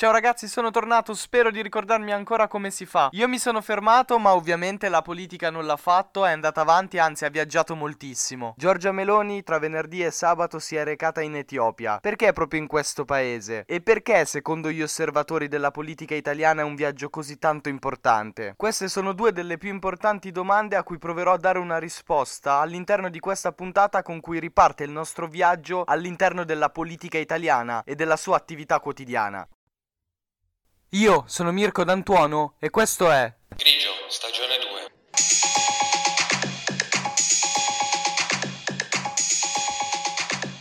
Ciao ragazzi, sono tornato, spero di ricordarmi ancora come si fa. Io mi sono fermato, ma ovviamente la politica non l'ha fatto, è andata avanti, anzi ha viaggiato moltissimo. Giorgia Meloni tra venerdì e sabato si è recata in Etiopia. Perché proprio in questo paese? E perché, secondo gli osservatori della politica italiana, è un viaggio così tanto importante? Queste sono due delle più importanti domande a cui proverò a dare una risposta all'interno di questa puntata con cui riparte il nostro viaggio all'interno della politica italiana e della sua attività quotidiana. Io sono Mirko D'Antuono e questo è Grigio, stagione 2.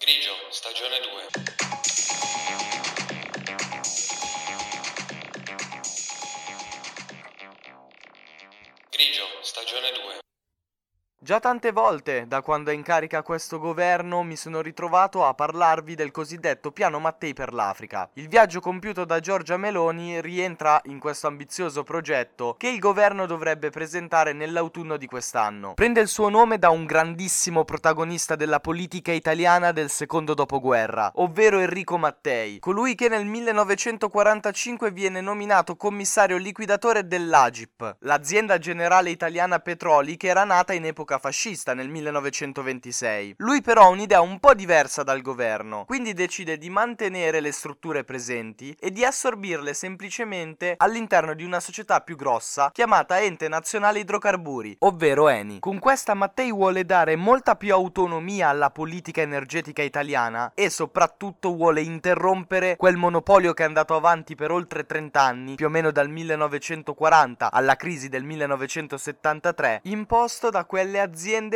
Grigio, stagione 2. Grigio, stagione 2. Già tante volte, da quando è in carica questo governo, mi sono ritrovato a parlarvi del cosiddetto piano Mattei per l'Africa. Il viaggio compiuto da Giorgia Meloni rientra in questo ambizioso progetto che il governo dovrebbe presentare nell'autunno di quest'anno. Prende il suo nome da un grandissimo protagonista della politica italiana del secondo dopoguerra, ovvero Enrico Mattei, colui che nel 1945 viene nominato commissario liquidatore dell'Agip, l'azienda generale italiana petroli che era nata in epoca fascista nel 1926. Lui però ha un'idea un po' diversa dal governo, quindi decide di mantenere le strutture presenti e di assorbirle semplicemente all'interno di una società più grossa chiamata Ente Nazionale Idrocarburi, ovvero Eni. Con questa Mattei vuole dare molta più autonomia alla politica energetica italiana e soprattutto vuole interrompere quel monopolio che è andato avanti per oltre 30 anni, più o meno dal 1940 alla crisi del 1973, imposto da quelle aziende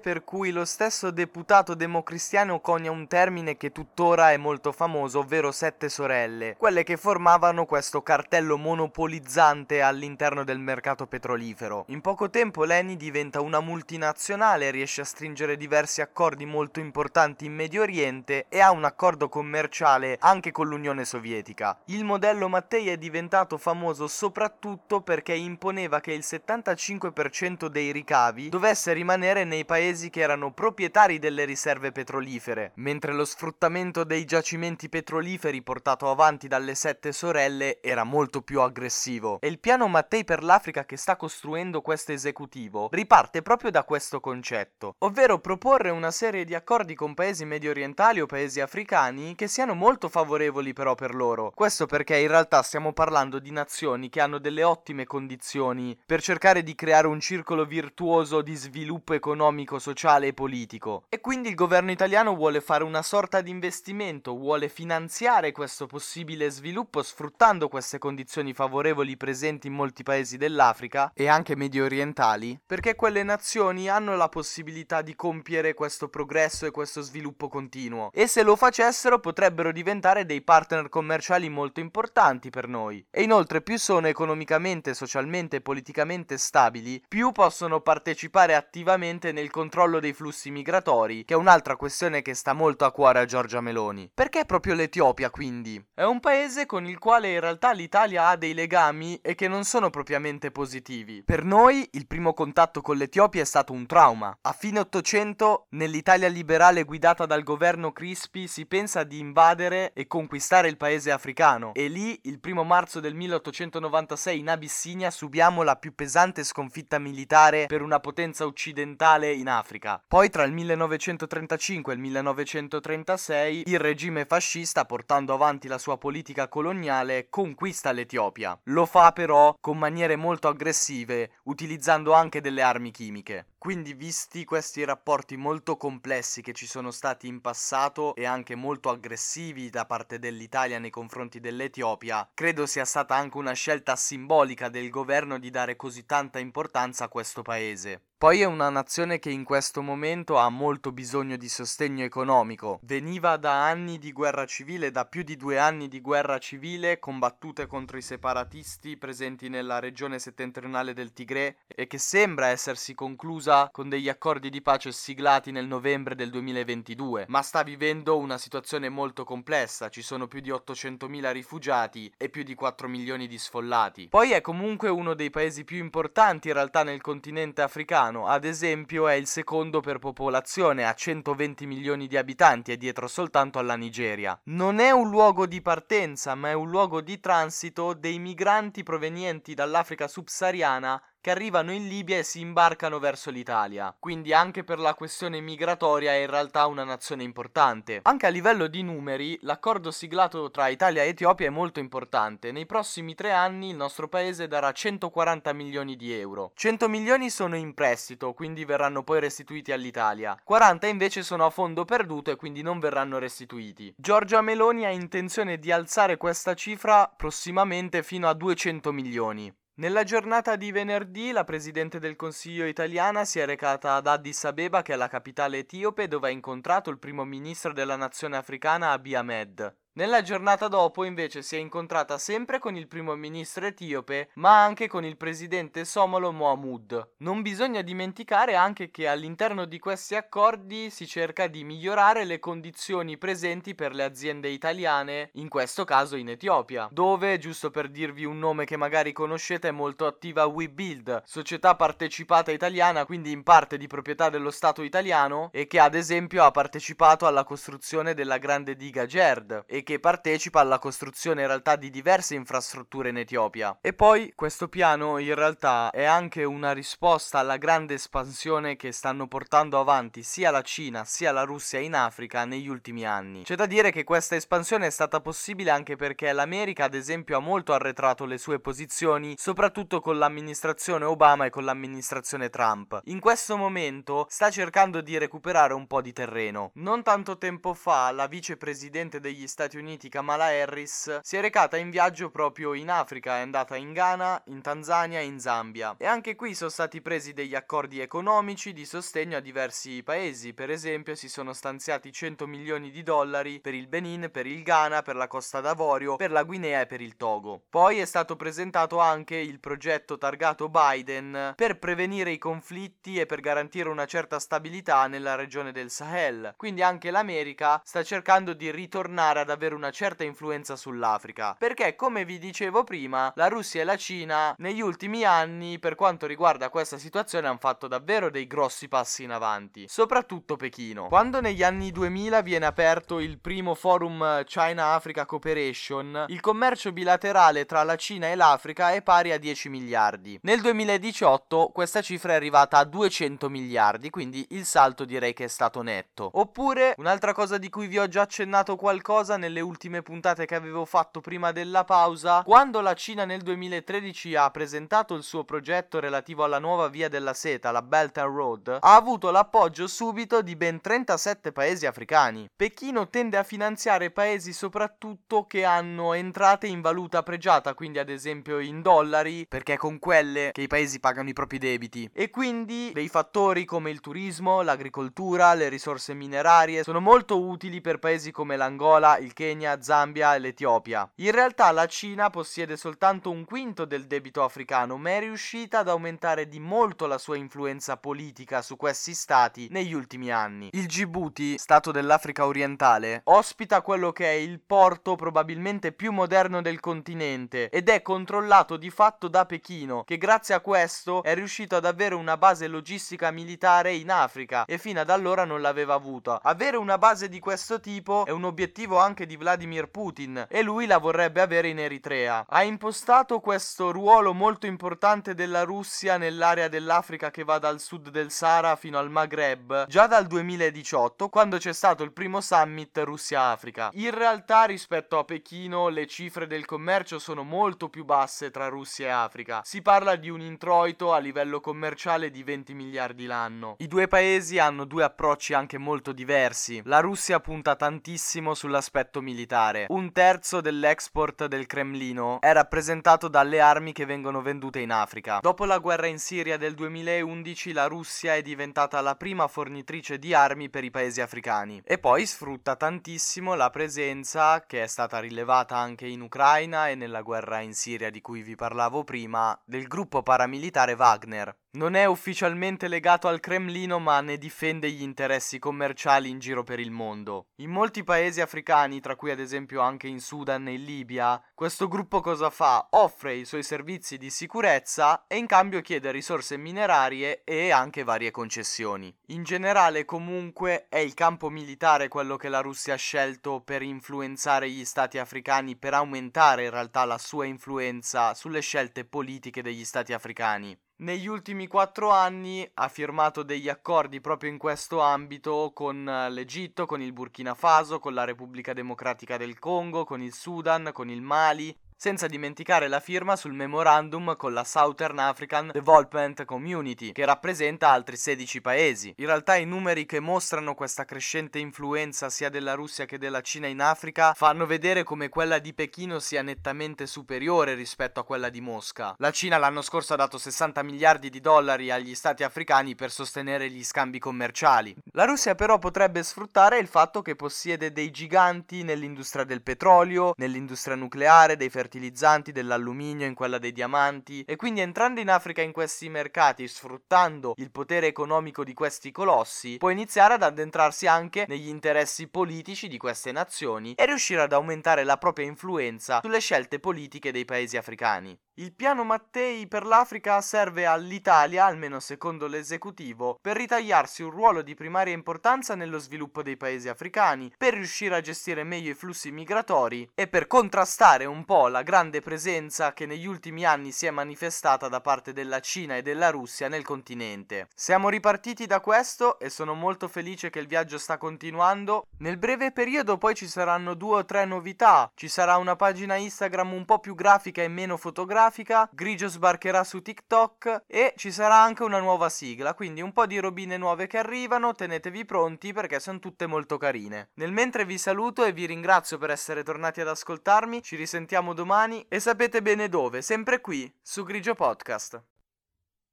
per cui lo stesso deputato democristiano conia un termine che tuttora è molto famoso, ovvero sette sorelle, quelle che formavano questo cartello monopolizzante all'interno del mercato petrolifero. In poco tempo l'Eni diventa una multinazionale, riesce a stringere diversi accordi molto importanti in Medio Oriente e ha un accordo commerciale anche con l'Unione Sovietica. Il modello Mattei è diventato famoso soprattutto perché imponeva che il 75% dei ricavi dovesse rimanere nei paesi che erano proprietari delle riserve petrolifere, mentre lo sfruttamento dei giacimenti petroliferi portato avanti dalle sette sorelle era molto più aggressivo. E il piano Mattei per l'Africa che sta costruendo questo esecutivo riparte proprio da questo concetto, ovvero proporre una serie di accordi con paesi medio orientali o paesi africani che siano molto favorevoli però per loro. Questo perché in realtà stiamo parlando di nazioni che hanno delle ottime condizioni per cercare di creare un circolo virtuoso di sviluppo economico, sociale e politico. E quindi il governo italiano vuole fare una sorta di investimento, vuole finanziare questo possibile sviluppo sfruttando queste condizioni favorevoli presenti in molti paesi dell'Africa e anche medio orientali, perché quelle nazioni hanno la possibilità di compiere questo progresso e questo sviluppo continuo. E se lo facessero potrebbero diventare dei partner commerciali molto importanti per noi. E inoltre più sono economicamente, socialmente e politicamente stabili, più possono partecipare attivamente nel controllo dei flussi migratori, che è un'altra questione che sta molto a cuore a Giorgia Meloni. Perché proprio l'Etiopia quindi? È un paese con il quale in realtà l'Italia ha dei legami e che non sono propriamente positivi. Per noi il primo contatto con l'Etiopia è stato un trauma. A fine Ottocento, nell'Italia liberale guidata dal governo Crispi, si pensa di invadere e conquistare il paese africano e lì il primo marzo del 1896 in Abissinia subiamo la più pesante sconfitta militare per una potenza occidentale in Africa. Poi tra il 1935 e il 1936 il regime fascista, portando avanti la sua politica coloniale, conquista l'Etiopia. Lo fa però con maniere molto aggressive, utilizzando anche delle armi chimiche. Quindi, visti questi rapporti molto complessi che ci sono stati in passato e anche molto aggressivi da parte dell'Italia nei confronti dell'Etiopia, credo sia stata anche una scelta simbolica del governo di dare così tanta importanza a questo paese. Poi è una nazione che in questo momento ha molto bisogno di sostegno economico. Veniva da anni di guerra civile, da più di due anni di guerra civile combattute contro i separatisti presenti nella regione settentrionale del Tigre e che sembra essersi conclusa con degli accordi di pace siglati nel novembre del 2022, ma sta vivendo una situazione molto complessa, ci sono più di 800.000 rifugiati e più di 4 milioni di sfollati. Poi è comunque uno dei paesi più importanti in realtà nel continente africano, ad esempio è il secondo per popolazione, ha 120 milioni di abitanti e dietro soltanto alla Nigeria. Non è un luogo di partenza, ma è un luogo di transito dei migranti provenienti dall'Africa subsahariana che arrivano in Libia e si imbarcano verso l'Italia. Quindi anche per la questione migratoria è in realtà una nazione importante. Anche a livello di numeri, l'accordo siglato tra Italia e Etiopia è molto importante. Nei prossimi tre anni il nostro paese darà 140 milioni di euro. 100 milioni sono in prestito, quindi verranno poi restituiti all'Italia. 40 invece sono a fondo perduto e quindi non verranno restituiti. Giorgia Meloni ha intenzione di alzare questa cifra prossimamente fino a 200 milioni. Nella giornata di venerdì la Presidente del Consiglio italiana si è recata ad Addis Abeba, che è la capitale etiope, dove ha incontrato il primo ministro della nazione africana Abiy Ahmed. Nella giornata dopo invece si è incontrata sempre con il primo ministro etiope ma anche con il presidente somalo Mohamud. Non bisogna dimenticare anche che all'interno di questi accordi si cerca di migliorare le condizioni presenti per le aziende italiane, in questo caso in Etiopia, dove, giusto per dirvi un nome che magari conoscete, è molto attiva WeBuild, società partecipata italiana, quindi in parte di proprietà dello Stato italiano e che ad esempio ha partecipato alla costruzione della grande diga Gerd che partecipa alla costruzione in realtà di diverse infrastrutture in Etiopia. E poi questo piano in realtà è anche una risposta alla grande espansione che stanno portando avanti sia la Cina sia la Russia in Africa negli ultimi anni. C'è da dire che questa espansione è stata possibile anche perché l'America ad esempio ha molto arretrato le sue posizioni, soprattutto con l'amministrazione Obama e con l'amministrazione Trump. In questo momento sta cercando di recuperare un po' di terreno. Non tanto tempo fa la vicepresidente degli Stati Stati Uniti Kamala Harris si è recata in viaggio proprio in Africa, è andata in Ghana, in Tanzania e in Zambia. E anche qui sono stati presi degli accordi economici di sostegno a diversi paesi, per esempio si sono stanziati 100 milioni di dollari per il Benin, per il Ghana, per la Costa d'Avorio, per la Guinea e per il Togo. Poi è stato presentato anche il progetto targato Biden per prevenire i conflitti e per garantire una certa stabilità nella regione del Sahel. Quindi anche l'America sta cercando di ritornare ad avere avere una certa influenza sull'Africa. Perché, come vi dicevo prima, la Russia e la Cina negli ultimi anni, per quanto riguarda questa situazione, hanno fatto davvero dei grossi passi in avanti. Soprattutto Pechino. Quando negli anni 2000 viene aperto il primo forum China-Africa Cooperation, il commercio bilaterale tra la Cina e l'Africa è pari a 10 miliardi. Nel 2018 questa cifra è arrivata a 200 miliardi, quindi il salto direi che è stato netto. Oppure, un'altra cosa di cui vi ho già accennato qualcosa nel nelle ultime puntate che avevo fatto prima della pausa, quando la Cina nel 2013 ha presentato il suo progetto relativo alla nuova via della seta, la Belt and Road, ha avuto l'appoggio subito di ben 37 paesi africani. Pechino tende a finanziare paesi soprattutto che hanno entrate in valuta pregiata, quindi ad esempio in dollari, perché è con quelle che i paesi pagano i propri debiti. E quindi dei fattori come il turismo, l'agricoltura, le risorse minerarie sono molto utili per paesi come l'Angola, il Kenya, Zambia e l'Etiopia. In realtà la Cina possiede soltanto un quinto del debito africano, ma è riuscita ad aumentare di molto la sua influenza politica su questi stati negli ultimi anni. Il Djibouti, stato dell'Africa orientale, ospita quello che è il porto probabilmente più moderno del continente ed è controllato di fatto da Pechino, che grazie a questo è riuscito ad avere una base logistica militare in Africa e fino ad allora non l'aveva avuta. Avere una base di questo tipo è un obiettivo anche di di Vladimir Putin e lui la vorrebbe avere in Eritrea. Ha impostato questo ruolo molto importante della Russia nell'area dell'Africa che va dal sud del Sahara fino al Maghreb già dal 2018 quando c'è stato il primo summit Russia-Africa. In realtà rispetto a Pechino le cifre del commercio sono molto più basse tra Russia e Africa. Si parla di un introito a livello commerciale di 20 miliardi l'anno. I due paesi hanno due approcci anche molto diversi. La Russia punta tantissimo sull'aspetto militare. Un terzo dell'export del Cremlino è rappresentato dalle armi che vengono vendute in Africa. Dopo la guerra in Siria del 2011 la Russia è diventata la prima fornitrice di armi per i paesi africani e poi sfrutta tantissimo la presenza che è stata rilevata anche in Ucraina e nella guerra in Siria di cui vi parlavo prima del gruppo paramilitare Wagner. Non è ufficialmente legato al Cremlino, ma ne difende gli interessi commerciali in giro per il mondo. In molti paesi africani, tra cui ad esempio anche in Sudan e in Libia, questo gruppo cosa fa? Offre i suoi servizi di sicurezza e in cambio chiede risorse minerarie e anche varie concessioni. In generale, comunque, è il campo militare quello che la Russia ha scelto per influenzare gli stati africani, per aumentare in realtà la sua influenza sulle scelte politiche degli stati africani negli ultimi quattro anni ha firmato degli accordi proprio in questo ambito con eh, l'Egitto, con il Burkina Faso, con la Repubblica Democratica del Congo, con il Sudan, con il Mali senza dimenticare la firma sul memorandum con la Southern African Development Community, che rappresenta altri 16 paesi. In realtà i numeri che mostrano questa crescente influenza sia della Russia che della Cina in Africa fanno vedere come quella di Pechino sia nettamente superiore rispetto a quella di Mosca. La Cina l'anno scorso ha dato 60 miliardi di dollari agli stati africani per sostenere gli scambi commerciali. La Russia però potrebbe sfruttare il fatto che possiede dei giganti nell'industria del petrolio, nell'industria nucleare, dei fertilizzanti fertilizzanti, dell'alluminio, in quella dei diamanti e quindi entrando in Africa in questi mercati, sfruttando il potere economico di questi colossi, può iniziare ad addentrarsi anche negli interessi politici di queste nazioni e riuscire ad aumentare la propria influenza sulle scelte politiche dei paesi africani. Il piano Mattei per l'Africa serve all'Italia, almeno secondo l'esecutivo, per ritagliarsi un ruolo di primaria importanza nello sviluppo dei paesi africani, per riuscire a gestire meglio i flussi migratori e per contrastare un po' la grande presenza che negli ultimi anni si è manifestata da parte della Cina e della Russia nel continente. Siamo ripartiti da questo e sono molto felice che il viaggio sta continuando. Nel breve periodo poi ci saranno due o tre novità. Ci sarà una pagina Instagram un po' più grafica e meno fotografica grafica, Grigio sbarcherà su TikTok e ci sarà anche una nuova sigla, quindi un po' di robine nuove che arrivano, tenetevi pronti perché sono tutte molto carine. Nel mentre vi saluto e vi ringrazio per essere tornati ad ascoltarmi, ci risentiamo domani e sapete bene dove, sempre qui, su Grigio Podcast.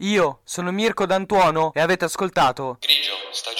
Io sono Mirko D'Antuono e avete ascoltato Grigio, stagione